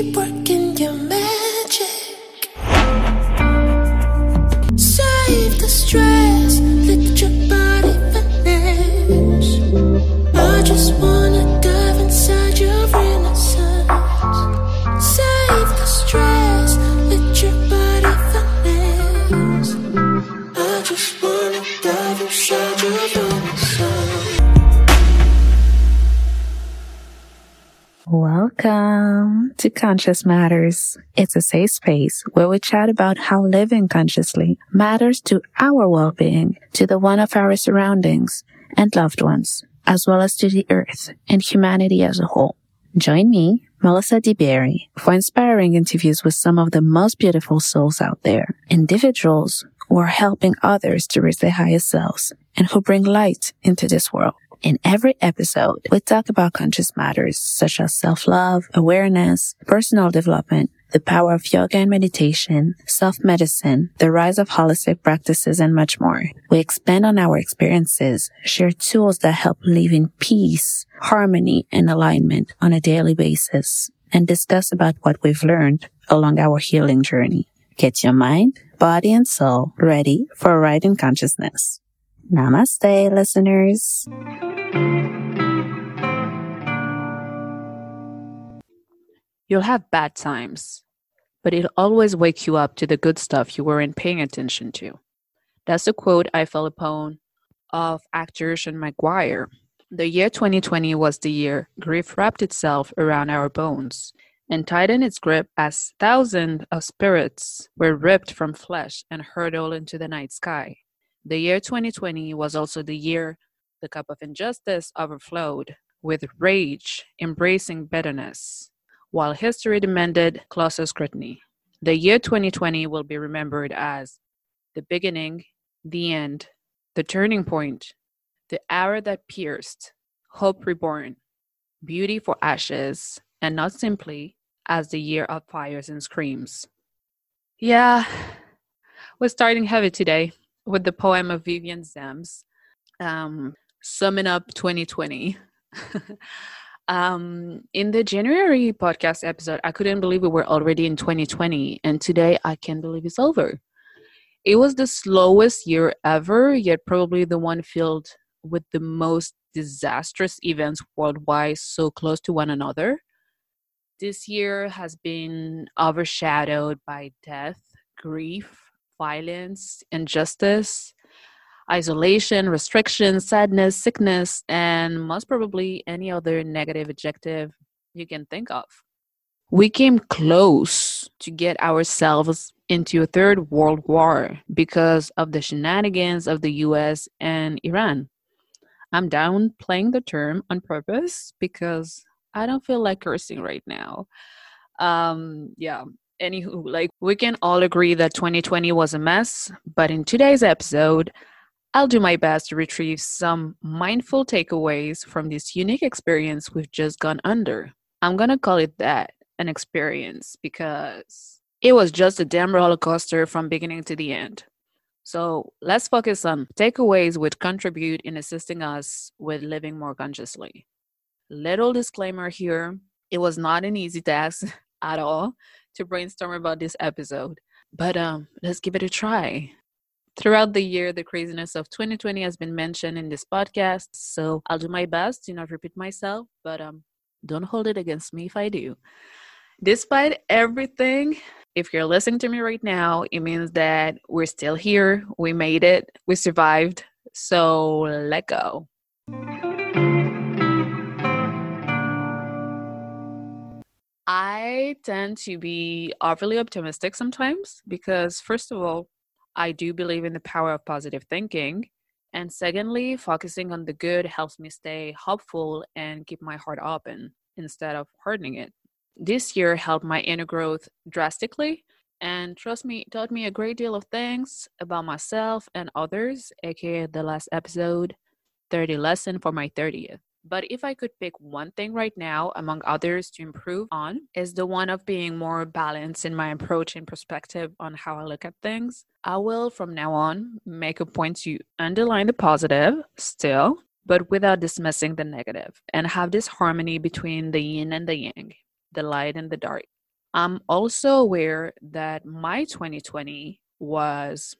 Keep to Conscious Matters. It's a safe space where we chat about how living consciously matters to our well-being, to the one of our surroundings and loved ones, as well as to the earth and humanity as a whole. Join me, Melissa DeBerry, for inspiring interviews with some of the most beautiful souls out there, individuals who are helping others to reach their highest selves and who bring light into this world. In every episode, we talk about conscious matters such as self-love, awareness, personal development, the power of yoga and meditation, self-medicine, the rise of holistic practices, and much more. We expand on our experiences, share tools that help live in peace, harmony, and alignment on a daily basis, and discuss about what we've learned along our healing journey. Get your mind, body, and soul ready for a ride in consciousness. Namaste, listeners. You'll have bad times, but it'll always wake you up to the good stuff you weren't paying attention to. That's a quote I fell upon of actor Sean Maguire. The year 2020 was the year grief wrapped itself around our bones and tightened its grip as thousands of spirits were ripped from flesh and hurled into the night sky. The year 2020 was also the year the cup of injustice overflowed, with rage embracing bitterness, while history demanded closer scrutiny. The year 2020 will be remembered as the beginning, the end, the turning point, the hour that pierced, hope reborn, beauty for ashes, and not simply as the year of fires and screams. Yeah, we're starting heavy today with the poem of Vivian Zems, um, summing up 2020. um, in the January podcast episode, I couldn't believe we were already in 2020, and today I can't believe it's over. It was the slowest year ever, yet probably the one filled with the most disastrous events worldwide so close to one another. This year has been overshadowed by death, grief, violence, injustice, isolation, restriction, sadness, sickness, and most probably any other negative adjective you can think of. We came close to get ourselves into a third world war because of the shenanigans of the US and Iran. I'm downplaying the term on purpose because I don't feel like cursing right now. Um, yeah. Anywho, like we can all agree that 2020 was a mess, but in today's episode, I'll do my best to retrieve some mindful takeaways from this unique experience we've just gone under. I'm gonna call it that an experience because it was just a damn roller coaster from beginning to the end. So let's focus on takeaways which contribute in assisting us with living more consciously. Little disclaimer here it was not an easy task at all to brainstorm about this episode, but um, let's give it a try. Throughout the year, the craziness of 2020 has been mentioned in this podcast, so I'll do my best to not repeat myself, but um, don't hold it against me if I do. Despite everything, if you're listening to me right now, it means that we're still here, we made it, we survived, so let go. I tend to be overly optimistic sometimes because, first of all, I do believe in the power of positive thinking. And secondly, focusing on the good helps me stay hopeful and keep my heart open instead of hardening it. This year helped my inner growth drastically and trust me, taught me a great deal of things about myself and others, aka the last episode, 30 lesson for my 30th. But if I could pick one thing right now among others to improve on, is the one of being more balanced in my approach and perspective on how I look at things. I will from now on make a point to underline the positive still, but without dismissing the negative, and have this harmony between the yin and the yang, the light and the dark. I'm also aware that my 2020 was,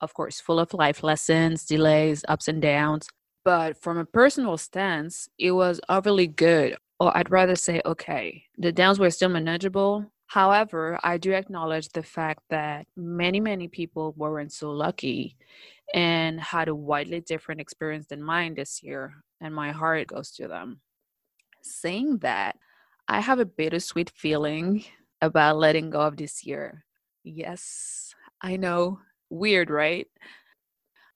of course, full of life lessons, delays, ups and downs. But from a personal stance, it was overly good. Or I'd rather say, okay, the downs were still manageable. However, I do acknowledge the fact that many, many people weren't so lucky and had a widely different experience than mine this year. And my heart goes to them. Saying that, I have a bittersweet feeling about letting go of this year. Yes, I know. Weird, right?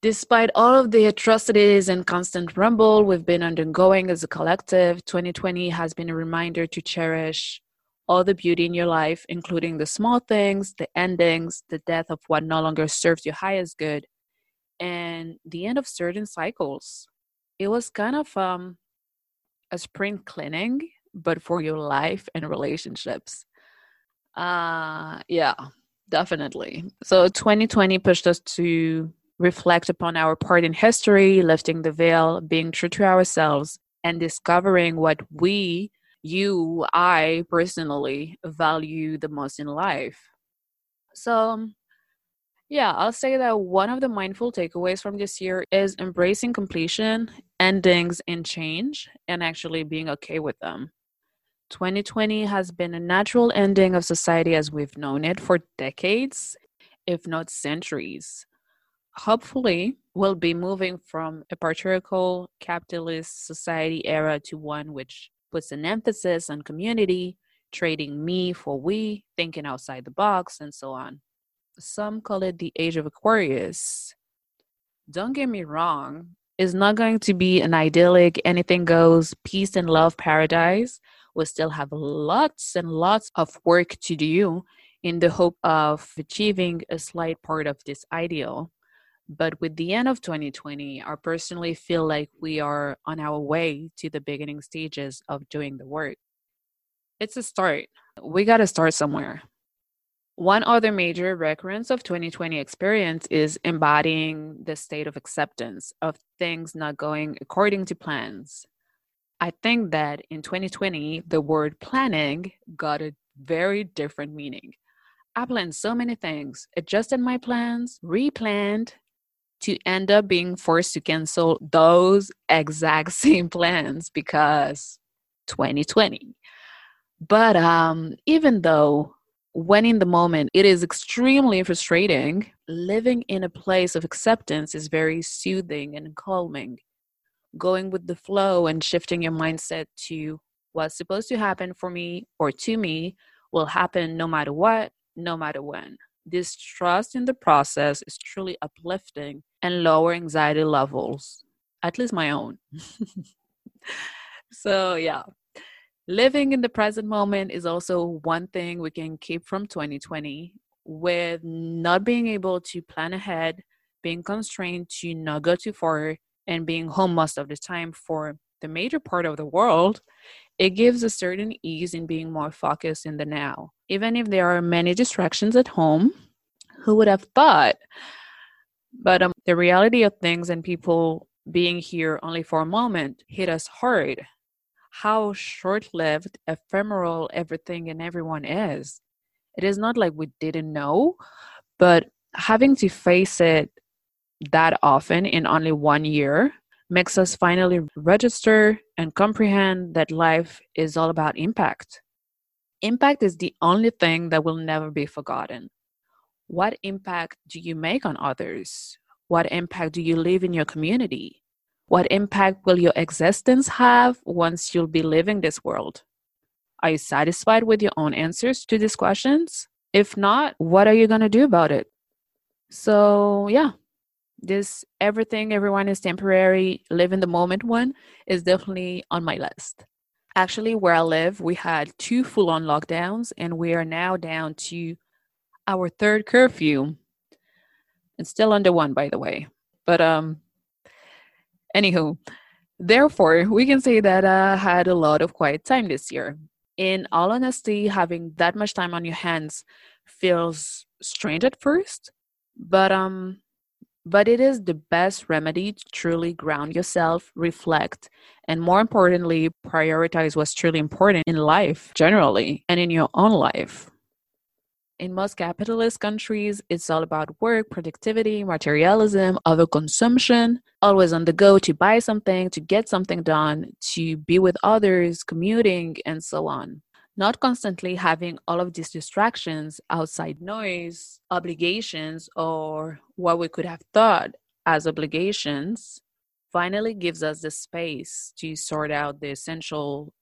Despite all of the atrocities and constant rumble we've been undergoing as a collective, 2020 has been a reminder to cherish all the beauty in your life, including the small things, the endings, the death of what no longer serves your highest good, and the end of certain cycles. It was kind of um, a spring cleaning, but for your life and relationships. Uh, yeah, definitely. So 2020 pushed us to reflect upon our part in history, lifting the veil, being true to ourselves, and discovering what we, you, I personally value the most in life. So, yeah, I'll say that one of the mindful takeaways from this year is embracing completion, endings, and change, and actually being okay with them. 2020 has been a natural ending of society as we've known it for decades, if not centuries. Hopefully, we'll be moving from a patriarchal capitalist society era to one which puts an emphasis on community, trading me for we, thinking outside the box, and so on. Some call it the age of Aquarius. Don't get me wrong, it's not going to be an idyllic, anything goes, peace and love paradise we still have lots and lots of work to do in the hope of achieving a slight part of this ideal. But with the end of 2020, I personally feel like we are on our way to the beginning stages of doing the work. It's a start. We got to start somewhere. One other major recurrence of 2020 experience is embodying the state of acceptance of things not going according to plans. I think that in 2020, the word planning got a very different meaning. I planned so many things, adjusted my plans, replanned to end up being forced to cancel those exact same plans because 2020. But um, even though when in the moment it is extremely frustrating, living in a place of acceptance is very soothing and calming going with the flow and shifting your mindset to what's supposed to happen for me or to me will happen no matter what, no matter when. This trust in the process is truly uplifting and lower anxiety levels, at least my own. so, yeah, living in the present moment is also one thing we can keep from 2020 with not being able to plan ahead, being constrained to not go too far and being home most of the time for the major part of the world, it gives a certain ease in being more focused in the now. Even if there are many distractions at home, who would have thought? But um, the reality of things and people being here only for a moment hit us hard. How short lived, ephemeral everything and everyone is. It is not like we didn't know, but having to face it that often in only one year makes us finally register and comprehend that life is all about impact. Impact is the only thing that will never be forgotten. What impact do you make on others? What impact do you leave in your community? What impact will your existence have once you'll be leaving this world? Are you satisfied with your own answers to these questions? If not, what are you going to do about it? So, yeah, this everything everyone is temporary live in the moment one is definitely on my list. Actually where i live we had two full-on lockdowns and we are now down to our third curfew. And still under one by the way but um anywho therefore we can say that i had a lot of quiet time this year. In all honesty having that much time on your hands feels strange at first but um but it is the best remedy to truly ground yourself, reflect, and more importantly, prioritize what's truly important in life generally and in your own life. In most capitalist countries, it's all about work, productivity, materialism, overconsumption, always on the go to buy something, to get something done, to be with others, commuting, and so on. Not constantly having all of these distractions, outside noise, obligations, or what we could have thought as obligations finally gives us the space to sort out the essential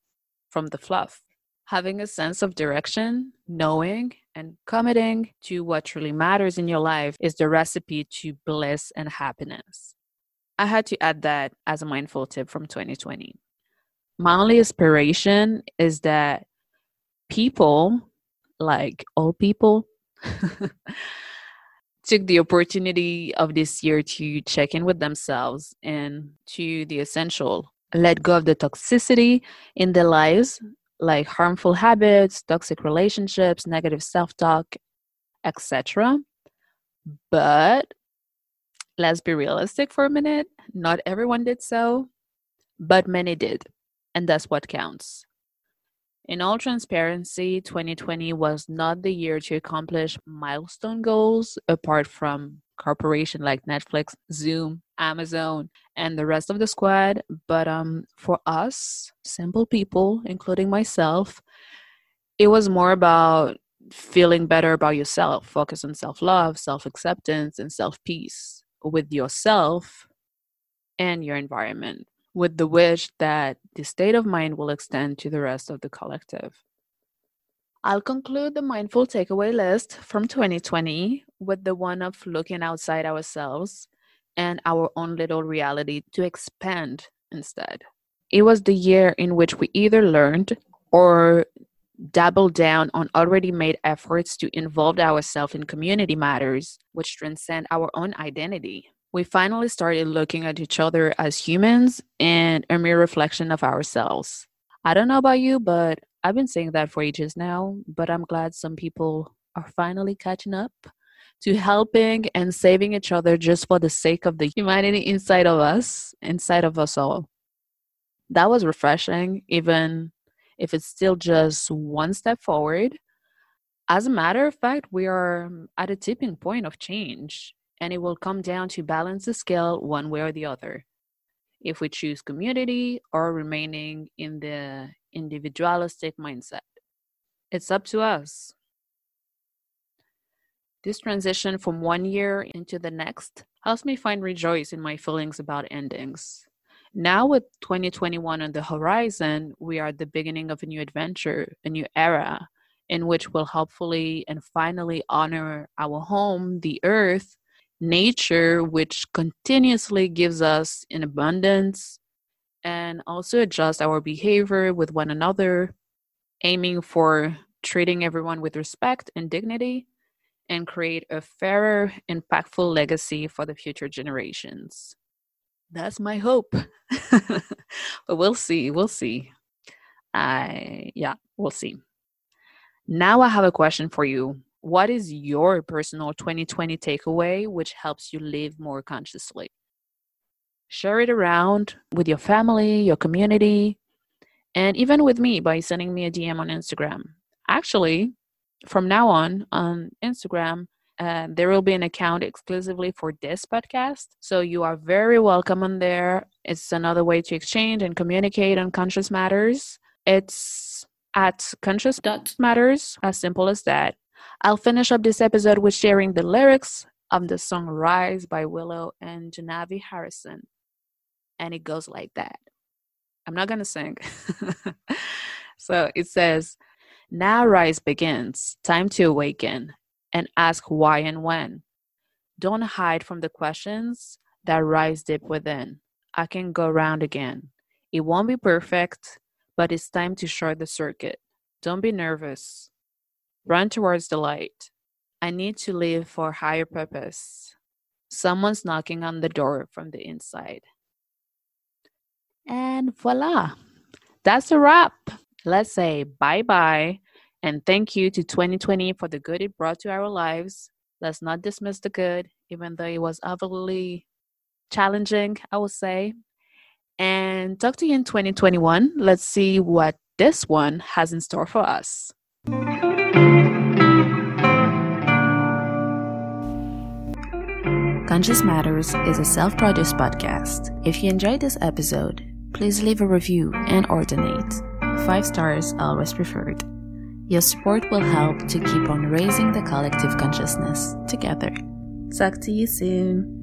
from the fluff. Having a sense of direction, knowing, and committing to what truly matters in your life is the recipe to bliss and happiness. I had to add that as a mindful tip from 2020. My only inspiration is that people, like all people, took the opportunity of this year to check in with themselves and to the essential let go of the toxicity in their lives like harmful habits toxic relationships negative self-talk etc but let's be realistic for a minute. Not everyone did so but many did and that's what counts in all transparency, 2020 was not the year to accomplish milestone goals apart from corporation like Netflix, Zoom, Amazon, and the rest of the squad. But um, for us, simple people, including myself, it was more about feeling better about yourself, focus on self love, self acceptance, and self peace with yourself and your environment with the wish that the state of mind will extend to the rest of the collective. I'll conclude the mindful takeaway list from 2020 with the one of looking outside ourselves and our own little reality to expand instead. It was the year in which we either learned or doubled down on already made efforts to involve ourselves in community matters which transcend our own identity we finally started looking at each other as humans and a mere reflection of ourselves. I don't know about you, but I've been saying that for ages now, but I'm glad some people are finally catching up to helping and saving each other just for the sake of the humanity inside of us, inside of us all. That was refreshing, even if it's still just one step forward. As a matter of fact, we are at a tipping point of change and it will come down to balance the scale one way or the other. If we choose community or remaining in the individualistic mindset, it's up to us. This transition from one year into the next helps me find rejoice in my feelings about endings. Now, with 2021 on the horizon, we are at the beginning of a new adventure, a new era, in which we'll hopefully and finally honor our home, the earth, nature, which continuously gives us in abundance, and also adjust our behavior with one another, aiming for treating everyone with respect and dignity, and create a fairer, impactful legacy for the future generations. That's my hope. but we'll see. We'll see. I, yeah, we'll see. Now I have a question for you what is your personal 2020 takeaway which helps you live more consciously? Share it around with your family, your community, and even with me by sending me a DM on Instagram. Actually, from now on on Instagram, uh, there will be an account exclusively for this podcast. So you are very welcome on there. It's another way to exchange and communicate on conscious matters. It's at conscious matters, as simple as that. I'll finish up this episode with sharing the lyrics of the song Rise by Willow and Jahnavi Harrison. And it goes like that. I'm not going to sing. so it says, Now rise begins, time to awaken and ask why and when. Don't hide from the questions that rise deep within. I can go round again. It won't be perfect, but it's time to short the circuit. Don't be nervous. Run towards the light. I need to live for a higher purpose. Someone's knocking on the door from the inside. And voila, that's a wrap. Let's say bye bye and thank you to 2020 for the good it brought to our lives. Let's not dismiss the good, even though it was overly challenging, I would say. And talk to you in 2021. Let's see what this one has in store for us. Conscious Matters is a self-produced podcast. If you enjoyed this episode, please leave a review and ordinate. Five stars always preferred. Your support will help to keep on raising the collective consciousness together. Talk to you soon.